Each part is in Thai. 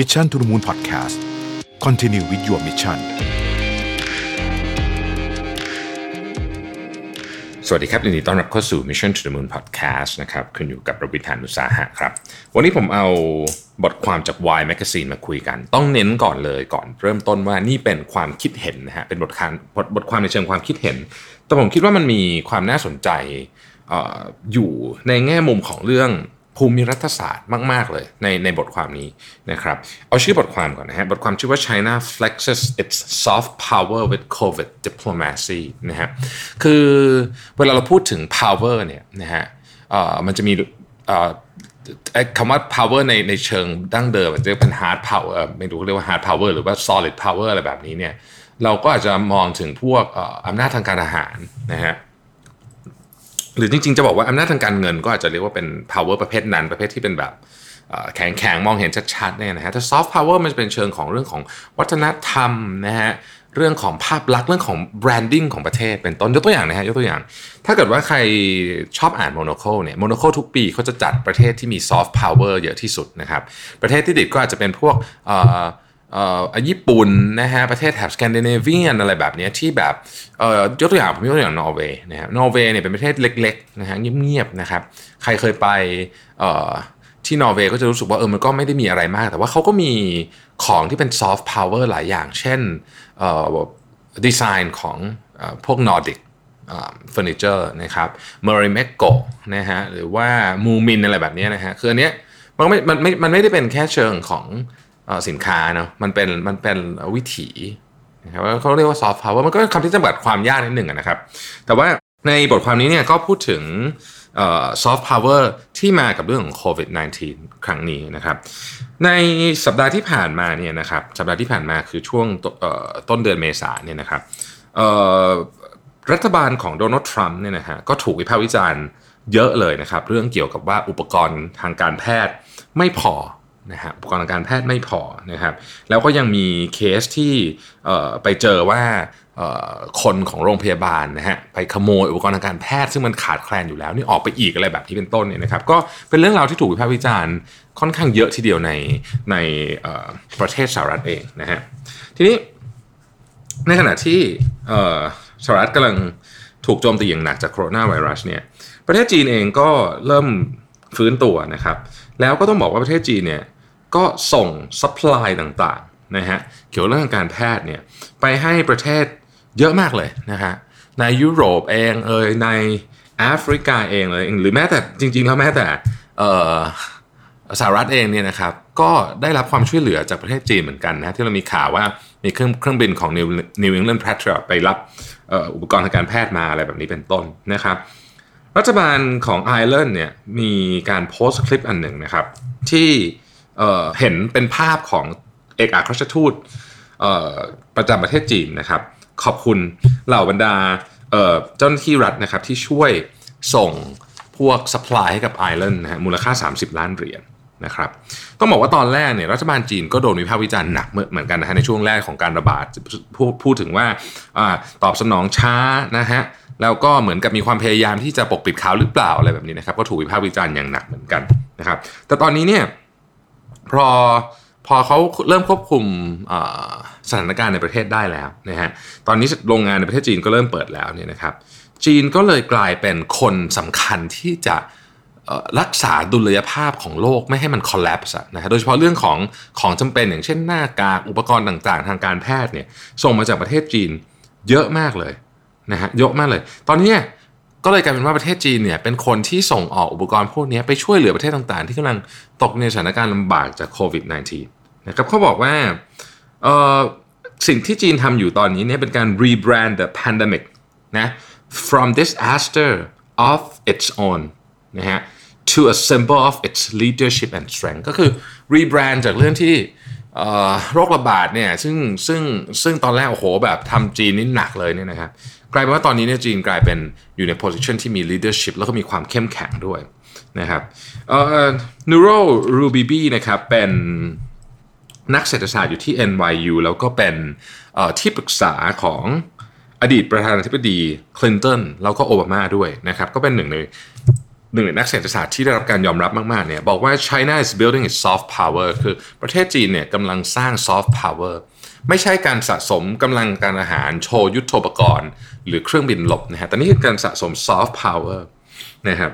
Mission to the Moon Podcast Continue with your mission สวัสดีครับยินดีต้อนรับเข้าสู่ Mission to the Moon Podcast นะครับคุณอยู่กับประวิทานุสาหะครับ วันนี้ผมเอาบทความจาก Y Magazine มาคุยกัน ต้องเน้นก่อนเลยก่อนเริ่มต้นว่านี่เป็นความคิดเห็นนะฮะเป็นบทความบทบทความในเชิงความคิดเห็น แต่ผมคิดว่ามันมีความน่าสนใจอออยู่ในแง่มุมของเรื่อง ภูมิรัฐศาสตร์มาก ๆ เลยในในบทความนี้นะครับเอาชื่อบทความก่อนนะฮะบทความชื่อว่า China flexes its soft power with COVID diplomacy นะฮะคือเวลาเราพูดถึง power เนี่ยนะฮะเอ่อมันจะมีเอ่อคำว่า power ในในเชิงดั้งเดิมมันจะเป็น hard power เอ่อไม่รู้เรียกว่า hard power หรือว่า solid power อะไรแบบนี้เนี่ยเราก็อาจจะมองถึงพวกเอ่ออำนาจทางการทหารนะฮะ หรือจริงๆ จะบอกว่าอำนาจทางการเงินก็อาจจะเรียกว่าเป็น power ประเภทนั้นประเภทที่เป็นแบบแข็งแข็งๆมองเห็นชัดๆเนี่ยนะฮะถ้า soft power มันจะเป็นเชิงของเรื่องของวัฒนธรรมนะฮะเรื่องของภาพลักษณ์เรื่องของ branding ของประเทศเป็นต้นยกตัวอย่างนะฮะยกตัวอย่าง ถ้าเกิดว่าใครชอบอ่าน Monaco เนี่ย Monaco ทุกปีเขาจะจัดประเทศที่มี soft power เยอะที่สุดนะครับประเทศที่ติดก็อาจจะเป็นพวกเอ่อ ญี่ปุ่นนะฮะประเทศแถบสแกนดิเนเวียนอะไรแบบนี้ที่แบบเอ่อยกตัวอย่างผมยกตัวอย่างนอร์เวย์นะครับนอร์เวย์เนี่ยเป็นประเทศเล็กๆนะฮะเงียบๆนะครับใครเคยไปเอ่อที่นอร์เวย์ก็จะรู้สึกว่าเออมันก็ไม่ได้มีอะไรมาก แต่ว่าเขาก็มีของที่เป็นซอฟต์พาวเวอร์หลายอย่าง เช่นเอ่อดีไซน์ของอพวก Nordic furniture นะครับ Marimekko นะฮะหรือว่ามูมินอะไรแบบนี้นะฮะคืออันเนี้ยมันไม่มันไม่มันไม่ได้เป็นแค่เชิงของ สินค้าเนาะมันเป็นมันเป็นวิถีนะครับเขาเรียกว่าซอฟต์พาวเวอร์มันก็คำที่จำกัดความยากนิดหนึ่งนะครับ แต่ว่าในบทความนี้เนี่ยก็พูดถึงซอฟต์พาวเวอร์ที่มากับเรื่องของโควิด -19 ครั้งนี้นะครับ ในสัปดาห์ที่ผ่านมาเนี่ยนะครับสัปดาห์ที่ผ่านมาคือช่วงต,ต้นเดือนเมษาเนี่ยนะครับรัฐบาลของโดนัลด์ทรัมป์เนี่ยนะฮะก็ถูกวิพากษ์วิจารณ์เยอะเลยนะครับ เรื่องเกี่ยวกับว่าอุปกรณ์ทางการแพทย์ไม่พอ นะฮะอุปกรณ์ทางการแพทย์ไม่พอนะครับ แล้วก็ยังมีเคสที่ไปเจอว่าคนของโรงพยาบาลนะฮะไปขโมยอุปกรณ์ทางการแพทย์ซึ่งมันขาดแคลนอยู่แล้วนี่ออกไปอีกอะไรแบบนี้เป็นต้นเนี่ยนะครับ ก็เป็นเรื่องราวที่ถูกวิพากษ์วิจารณ์ค่อนข้างเยอะทีเดียวในในประเทศสหรัฐเองนะฮะทีนี้ในขณะที่สหรัฐกำลังถูกโจมตีอย่างหนักจากโคโรนาไวรัสเนี่ยประเทศจีนเองก็เริ่มฟื้นตัวนะครับ แล้วก็ต้องบอกว่าประเทศจีนเนี่ย ก็ส่ง supply ต่างๆนะฮะเกี่ยวเรื่องการแพทย์เนี่ยไปให้ประเทศเยอะมากเลยนะฮะในยุโรปเองเอยในแอฟริกาเองเลยหรือแม้แต่จริงๆแล้วแม้แต่สหรัฐเองเนี่ยนะครับก็ได้รับความช่วยเหลือจากประเทศจีนเหมือนกันนะที่เรามีข่าวว่ามีเครื่องเครื่องบินของ New New England Patriot ไปรับอออุปกรณ์ทางการแพทย์มาอะไรแบบนี้เป็นต้นนะครับรัฐบาลของไอร์แลนด์เนี่ยมีการโพสต์คลิปอันหนึ่งนะครับที่ เห็นเป็นภาพของเอกอัครราชทูตประจำประเทศจีนนะครับ ขอบคุณเหล่าบรรดาเจ้าหน้าที่รัฐนะครับที่ช่วยส่งพวก supply ให้กับไอร์แลนด์นะฮะมูลค่า 30 ล้านเหรียญนะครับต้องบอกว่าตอนแรกเนี่ยรัฐบาลจีนก็โดนวิพากษ์วิจารณ์หนักเหมือนกันนะฮะในช่วงแรกของการระบาดพูดพูดถึงว่าอาตอบสนองช้านะฮะแล้วก็เหมือนกับมีความพยายามที่จะปกปิดข่าวหรือเปล่าอะไรแบบนี้นะครับก็ถูกวิพากษ์วิจารณ์อย่างหนักเหมือนกันนะครับแต่ตอนนี้เนี่ย พอพอเขาเริ่มควบคุมสถานการณ์ในประเทศได้แล้วนะฮะตอนนี้โรงงานในประเทศจีนก็เริ่มเปิดแล้วเนี่ยนะครับ จีนก็เลยกลายเป็นคนสำคัญที่จะรักษาดุลยภาพของโลกไม่ให้มัน collapse นะฮะโดยเฉพาะเรื่องของของจำเป็นอย่างเช่นหน้ากากอุปกรณ์ต่างๆ ทางการแพทย์เนี่ยส่งมาจากประเทศจีนเยอะมากเลยนะฮะเยอะมากเลย ตอนนี้ ก็เลยกลายเป็นว่าประเทศจีนเนี่ยเป็นคนที่ส่งออกอุปกรณ์พวกนี้ไปช่วยเหลือประเทศต่างๆ ที่กำลังตกในสถานการณ์ลำบากจากโควิด -19 นะครับเขาบอกว่าสิ่งที่จีนทำอยู่ตอนนี้เนี่ยเป็นการ rebrand the pandemic นะ from disaster of its own นะฮะ to a symbol of its leadership and strength ก็คือ rebrand จากเรื่องที่โรคระบาดเนี่ยซึ่งซึ่งซึ่งตอนแรกโอ้โหแบบทำจีนนี่หนักเลยเนี่ยนะครับ ลายเป็นว่าตอนนี้เนี่ยจีนกลายเป็นอยู่ใน position ที่มี leadership แล้วก็มีความเข้มแข็งด้วยนะครับเอ่อ Nurul Rubibi นะครับเป็นนักเศรษฐศาสตร์อยู่ที่ NYU แล้วก็เป็นที่ปรึกษาของอดีตประธานาธิบดีคลินตันแล้วก็โอบามาด้วยนะครับก็เป็นหนึ่งในหนึ่งในนักเศรษฐศาสตร์ที่ได้รับการยอมรับมากๆเนี่ยบอกว่า China is building its soft power คือประเทศจีนเนี่ยกำลังสร้าง soft power ไม่ใช่การสะสมกำลังการทหารโชว์ยุทโธปกรณ์ หรือเครื่องบินรบนะฮะแต่นี่คือการสะสมซอฟต์พาวเวอร์นะครับ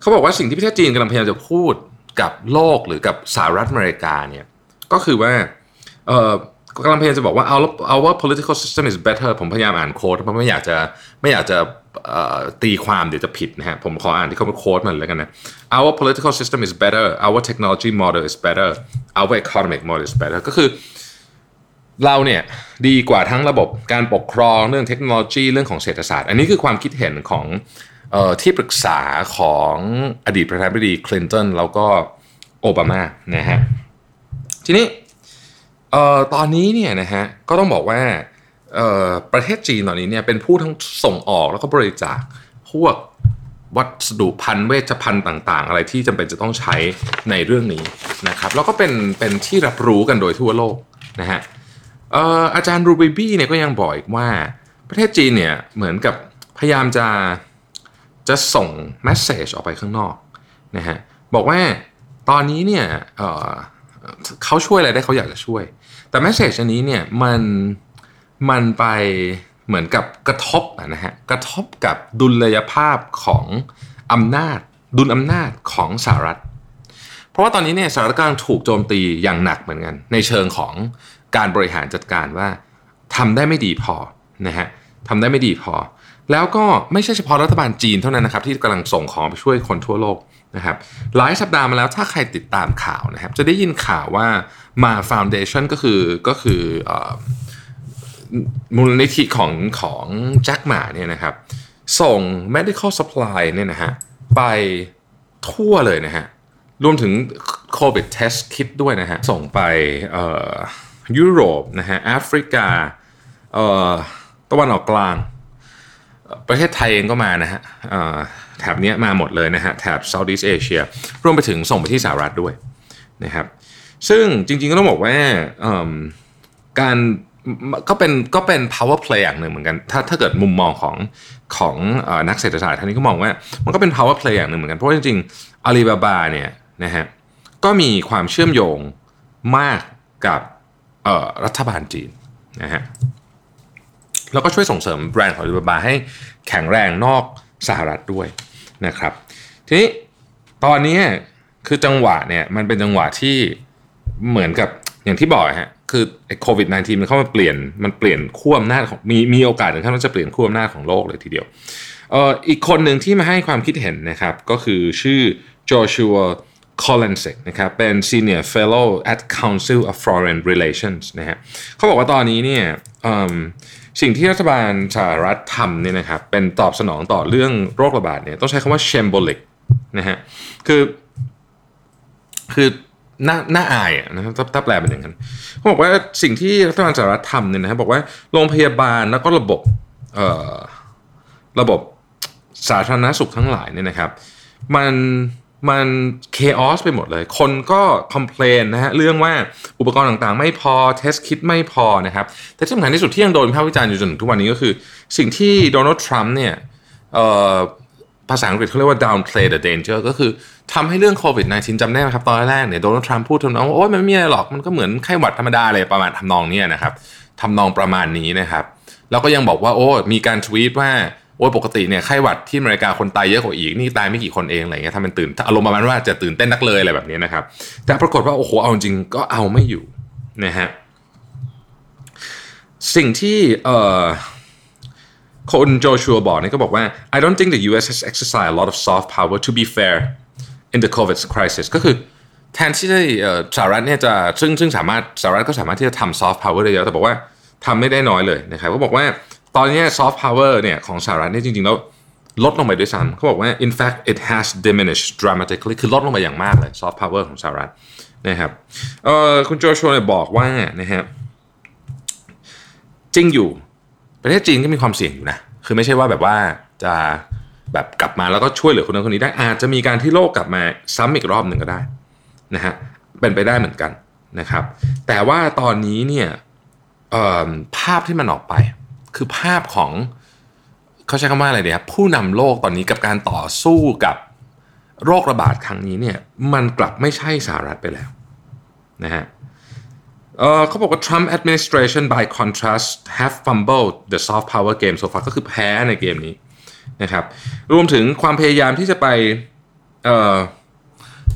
เขาบอกว่าสิ่งที่ประเทศจีนกำลังพยายามจะพูดกับโลกหรือกับสหรัฐอเมริกาเนี่ยก็คือว่า กำลังพยายามจะบอกว่า our our political system is better ผมพยายามอ่านโค้ดเพราะไม่อยากจะไม่อยากจะตีความเดี๋ยวจะผิดนะฮะผมขออ่านที่เขาเป็นโค้ดมันแล้วกันนะ our political system is better our technology model is better our economic model is better ก็คือเราเนี่ยดีกว่าทั้งระบบการปกครองเรื่องเทคโนโลยีเรื่องของเศรษฐศาสตร์ อันนี้คือความคิดเห็นของออที่ปรึกษาของอดีตประธานาธิบดีคลินตันแล้วก็โอบามานะฮะทีนี้ เอ่อตอนนี้เนี่ยนะฮะก็ต้องบอกว่าเอ่อประเทศจีนตอนนี้เนี่ยเป็นผู้ทั้งส่งออกแล้วก็บริจาคพวกวัสดุพันเวชภัณฑ์ต่างๆ อะไรที่จำเป็นจะต้องใช้ในเรื่องนี้นะครับแล้วก็เป็นเป็นที่รับรู้กันโดยทั่วโลกนะฮะเอ่ออาจารย์รูบิบี้เนี่ยก็ยังบอกอีกว่าประเทศจีนเนี่ยเหมือนกับพยายามจะจะส่งแมสเซจออกไปข้างนอกนะฮะบอกว่าตอนนี้เนี่ย เขาช่วยอะไรได้เขาอยากจะช่วย แต่แมสเซจอันนี้เนี่ยมันมันไปเหมือนกับกระทบนะฮะกระทบกับดุลยภาพของอำนาจ ดุลอำนาจของสหรัฐ เพราะว่าตอนนี้เนี่ยสหรัฐกำลังถูกโจมตีอย่างหนักเหมือนกัน ในเชิงของการบริหารจัดการว่าทำได้ไม่ดีพอนะฮะทำได้ไม่ดีพอ แล้วก็ไม่ใช่เฉพาะรัฐบาลจีนเท่านั้นนะครับที่กำลังส่งของไปช่วยคนทั่วโลก นะครับหลายสัปดาห์มาแล้วถ้าใครติดตามข่าวนะครับ จะได้ยินข่าวว่ามาฟาวเดชันก็คือก็คือมูลนิธิของของแจ็คหมาเนี่ยนะครับส่ง medical supply เนี่ยนะฮะไปทั่วเลยนะฮะรวมถึง COVID test kit ด้วยนะฮะส่งไปยุโรปนะฮะแอฟริกาตะวันออกกลาง ประเทศไทยเองก็มานะฮะ แถบนี้มาหมดเลยนะฮะแถบ Southeast Asia รวมไปถึงส่งไปที่สหรัฐด้วยนะครับซึ่งจริงๆก็ต้องบอกว่าการก็เป็นก็เป็น power play อย่างหนึ่งเหมือนกัน ถ้าถ้าเกิดมุมมองของของนักเศรษฐศาสตร์ท่านนี้ก็มองว่า มันก็เป็น power play อย่างหนึ่งเหมือนกัน เพราะจริงๆอาลีบาบาเนี่ยนะฮะก็มีความเชื่อมโยงมากกับรัฐบาลจีนนะฮะแล้วก็ช่วยส่งเสริมแบรนด์ของอาลีบาบาให้แข็งแรงนอกสหรัฐด้วย นะครับทีนี้ตอนนี้คือจังหวะเนี่ยมันเป็นจังหวะที่เหมือนกับอย่างที่บอกฮะคือไอ้โควิด -19 มันเข้ามาเปลี่ยนมันเปลี่ยนขั้วอำนาจของมีมีโอกาสถึงขั้นว่าจะเปลี่ยนขั้วอำนาจของโลกเลยทีเดียวเอ่ออีกคนหนึ่งที่มาให้ความคิดเห็นนะครับ ก็คือชื่อจอชัว c o l l e n s e นะครับเป็น Senior Fellow at Council of Foreign Relations นะฮะเขาบอกว่าตอนนี้เนี่ยสิ่งที่รัฐบาลสหรัฐทำเนี่ยนะครับเป็นตอบสนองต่อเรื่องโรคระบาดเนี่ยต้องใช้คำว่า shambolic นะฮะคือคือน่าน่าอายนะครับถ้าแปลเป็นอย่างนั้นเขาบอกว่าสิ่งที่รัฐบาลสหรัฐทำเนี่ยนะครับบอกว่าโรงพยาบาลแล้วก็ระบบเอ่อระบบสาธารณสุขทั้งหลายเนี่ยนะครับ มัน มัน chaos ไปหมดเลย คนก็ complain นะฮะเรื่องว่าอุปกรณ์ต่างๆ ไม่พอ test kit ไม่พอนะครับแต่ที่สำคัญที่สุดที่ยังโดนวิพากษ์วิจารณ์อยู่จนถึงทุกวันนี้ก็คือ สิ่งที่โดนัลด์ทรัมป์เนี่ยภาษาอังกฤษเขาเรียกว่า downplay the danger ก็คือทำให้เรื่องโควิด -19 จำได้ไหมครับตอนแรกเนี่ยโดนัลด์ทรัมป์พูดทำนองว่าโอ้ยมันไม่มีอะไรหรอกมันก็เหมือนไข้หวัดธรรมดาเลยประมาณทำนองนี้นะครับทำนองประมาณนี้นะครับ แล้วก็ยังบอกว่าโอ้มีการทวีตว่า โอ้ยปกติเนี่ยไข้หวัดที่อเมริกาคนตายเยอะกว่าอีกนี่ตายไม่กี่คนเองอะไรเงี้ยทำเป็นตื่นอารมณ์ประมาณว่าจะตื่นเต้นนักเลยอะไรแบบนี้นะครับแต่ปรากฏว่าโอ้โหเอาจริงก็เอาไม่อยู่นะฮะสิ่งที่เอ่อคนโจชัวบอกนี่ก็บอกว่า I don't think the U.S. has exercised a lot of soft power to be fair in the COVID crisis ก็คือแทนที่สหรัฐเนี่ยจะซึ่งซึ่งสามารถสหรัฐก็สามารถที่จะทำ soft power ได้เยอะแต่บอกว่าทำไม่ได้น้อยเลยนะครับก็บอกว่า ตอนนี้ soft power เนี่ยของสหรัฐเนี่ยจริงๆแล้วลดลงไปด้วยซ้ำเขาบอกว่า in fact it has diminished dramatically คือลดลงไปอย่างมากเลย soft power ของสหรัฐนะครับคุณโจชัวเนี่ยบอกว่านะฮะจริงอยู่ ประเทศจีนก็มีความเสี่ยงอยู่นะ คือไม่ใช่ว่าแบบว่าจะแบบกลับมาแล้วก็ช่วยเหลือคนนั้นคนนี้ได้ อาจจะมีการที่โลกกลับมาซ้ำอีกรอบหนึ่งก็ได้นะฮะเป็นไปได้เหมือนกันนะครับ แต่ว่าตอนนี้เนี่ยภาพที่มันออกไป คือภาพของเขาใช้คำว่าอะไรเดียครับผู้นำโลกตอนนี้กับการต่อสู้กับโรคระบาดครั้งนี้เนี่ยมันกลับไม่ใช่สหรัฐไปแล้วนะฮะเขาบอกว่า Trump administration by contrast have fumbled the soft power game so far ก็คือแพ้ในเกมนี้นะครับรวมถึงความพยายามที่จะไปเ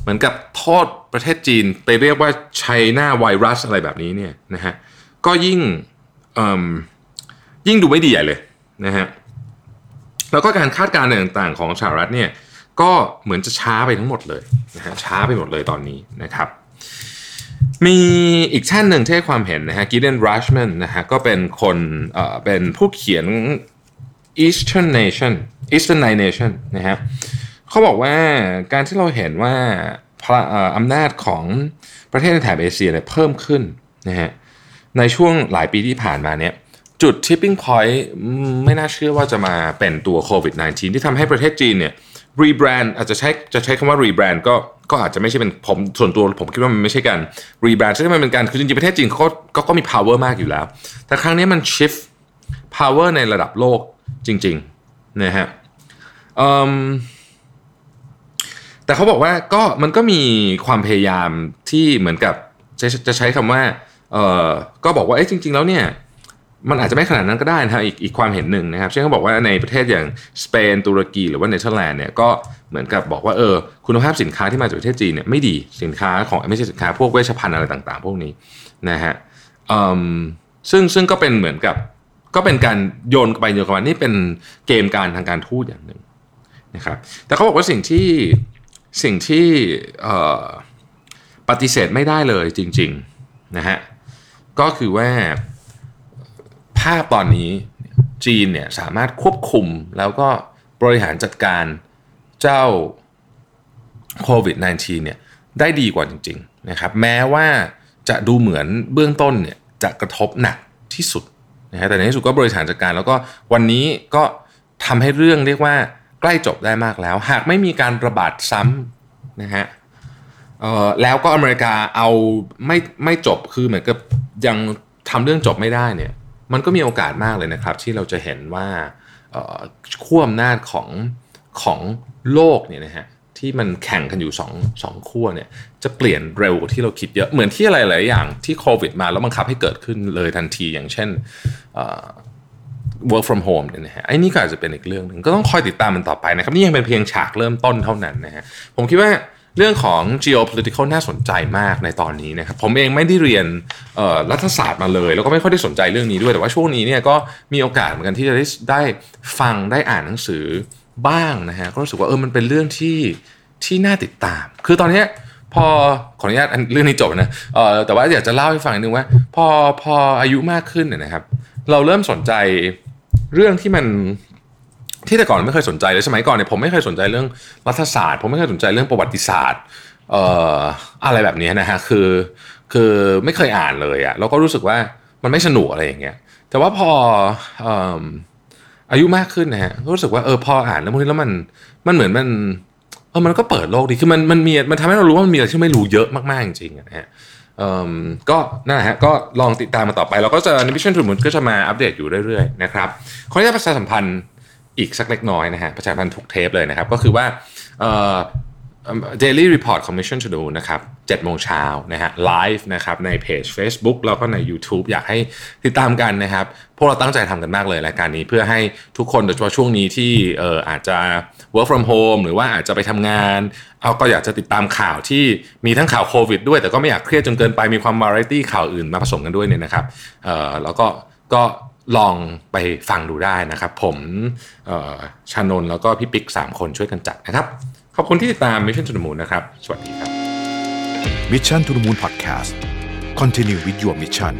เหมือนกับโทษประเทศจีนไปเรียกว่าไชน่าไวรัสอะไรแบบนี้เนี่ยนะฮะก็ยิ่ง ยิ่งดูไม่ดีใหญ่เลยนะฮะแล้วก็การคาดการณ์ต่างๆ ของสหรัฐเนี่ยก็เหมือนจะช้าไปทั้งหมดเลยนะฮะช้าไปหมดเลยตอนนี้นะครับมีอีกท่านหนึ่งที่ให้ความเห็นนะฮะกิเดนรัชแมนนะฮะก็เป็นคนเอ่อเป็นผู้เขียน Eastern Nation Eastern Nation นะฮะเขาบอกว่าการที่เราเห็นว่าอำนาจของประเทศในแถบเอเชียเนี่ยเพิ่มขึ้นนะฮะในช่วงหลายปีที่ผ่านมาเนี่ย จุด tipping point ไม่น่าเชื่อว่าจะมาเป็นตัวโควิด -19 ที่ทำให้ประเทศจีนเนี่ย rebrand อาจจะใช้จะใช้คำว่า rebrand ก็ก็อาจจะไม่ใช่เป็นผมส่วนตัวผมคิดว่ามันไม่ใช่การ rebrand ใช่ไหมมันเป็นการคือจริงๆประเทศจีนเขาก็ก็มี power มากอยู่แล้ว แต่ครั้งนี้มัน shift power ในระดับโลกจริงๆนะฮะแต่เขาบอกว่าก็มันก็มีความพยายามที่เหมือนกับจะจะใช้คำว่าเออก็บอกว่าเอ้จริง ๆ แล้วเนี่ย มันอาจจะไม่ขนาดนั้นก็ได้นะอีกอีกความเห็นหนึ่งนะครับ เช่นเขาบอกว่าในประเทศอย่างสเปนตุรกี หรือว่าเนเธอร์แลนด์เนี่ยก็เหมือนกับบอกว่าเออคุณภาพสินค้าที่มาจากประเทศจีนเนี่ยไม่ดีสินค้าของไม่ใช่สินค้าพวกเวชภัณฑ์อะไรต่างๆ พวกนี้นะฮะซึ่งซึ่งก็เป็นเหมือนกับก็เป็นการโยนไปโยนมานี่เป็นเกมการทางการทูตอย่างหนึ่งนะครับแต่เขาบอกว่าสิ่งที่สิ่งที่ปฏิเสธไม่ได้เลยจริงๆนะฮะก็คือว่าาพตอนนี้จีนเนี่ยสามารถควบคุมแล้วก็บริหารจัดการเจ้าโควิด -19 เนี่ยได้ดีกว่าจริงๆนะครับแม้ว่าจะดูเหมือนเบื้องต้นเนี่ยจะกระทบหนักที่สุดนะฮะแต่ในที่สุดก็บริหารจัดการ แล้วก็วันนี้ก็ทำให้เรื่องเรียกว่าใกล้จบได้มากแล้ว หากไม่มีการระบาดซ้ำนะฮะแล้วก็อเมริกาเอาไม่ไม่จบคือเหมือนกับยังทำเรื่องจบไม่ได้เนี่ย มันก็มีโอกาสมากเลยนะครับ ที่เราจะเห็นว่าขั้วอำนาจของของโลกเนี่ยนะฮะที่มันแข่งกันอยู่2งขั้วเนี่ยจะเปลี่ยนเร็วกว่าที่เราคิดเยอะเหมือนที่อะไรหลายอย่างที่โควิดมาแล้วบังคับให้เกิดขึ้นเลยทันทีอย่างเช่น work from home เนี่ยนะฮะไอ้นี่ก็อาจจะเป็นอีกเรื่องหนึ่งก็ต้องคอยติดตามมันต่อไปนะครับ นี่ยังเป็นเพียงฉากเริ่มต้นเท่านั้นนะฮะผมคิดว่า เรื่องของ geopolitical น่าสนใจมากในตอนนี้นะครับผมเองไม่ได้เรียนรัฐศาสตร์มาเลย แล้วก็ไม่ค่อยได้สนใจเรื่องนี้ด้วยแต่ว่าช่วงนี้เนี่ยก็มีโอกาสเหมือนกันที่จะได้ได้ฟังได้อ่านหนังสือบ้างนะฮะก็รู้สึกว่าเออมันเป็นเรื่องที่ที่น่าติดตาม คือตอนนี้พอขออนุญาตเรื่องนี้จบนะเออแต่ว่าอยากจะเล่าให้ฟังนึงว่า พอพออายุมากขึ้นเนี่ยนะครับ เราเริ่มสนใจเรื่องที่มัน ที่แต่ก่อนไม่เคยสนใจเลยสมัยก่อนเนี่ยผมไม่เคยสนใจเรื่องรัฐศาสตร์ ผมไม่เคยสนใจเรื่องประวัติศาสตร์เอ่ออะไรแบบนี้นะฮะคือคือไม่เคยอ่านเลยอะแล้วก็รู้สึกว่ามันไม่สนุกอะไรอย่างเงี้ยแต่ว่าพออายุมากขึ้นนะฮะรู้สึกว่าเออพออ่านแล้วพวกนี้แล้วมันมันเหมือนมันเออมันก็เปิดโลกดีคือมันมันมีมันทำให้เรารู้ว่ามันมีอะไรที่ไม่รู้เยอะมาก ๆ จริงๆนะฮะก็นั่นแหละฮะก็ลองติดตามมาต่อไป เราก็จะในพิชันทูมุนก็จะมาอัปเดตอยู่เรื่อยๆนะครับขออนุญาตประชาสัมพันธ์ อีกสักเล็กน้อยนะฮะประชาสัมพันธ์ทุกเทปเลยนะครับ ก็คือว่า Daily Report Commission to do นะครับ7โมงเช้านะฮะไลฟ์นะครับในเพจ Facebook แล้วก็ใน YouTube อยากให้ติดตามกันนะครับ พวกเราตั้งใจทำกันมากเลยรายการนี้เพื่อให้ทุกคนโดยเฉพาะช่วงนี้ที่เอ่ออาจจะ work from home หรือว่าอาจจะไปทำงาน เอาก็อยากจะติดตามข่าวที่มีทั้งข่าวโควิดด้วย แต่ก็ไม่อยากเครียดจนเกินไปมีความวาไรตี้ข่าวอื่นมาผสมกันด้วยเนี่ยนะครับเอ่อแล้วก็ก็ ลองไปฟังดูได้นะครับ ผมชานนแล้วก็พี่ปิ๊ก 3 คนช่วยกันจัดนะครับ ขอบคุณที่ติดตาม Mission to the Moon นะครับ สวัสดีครับ Mission to the Moon Podcast Continue with your mission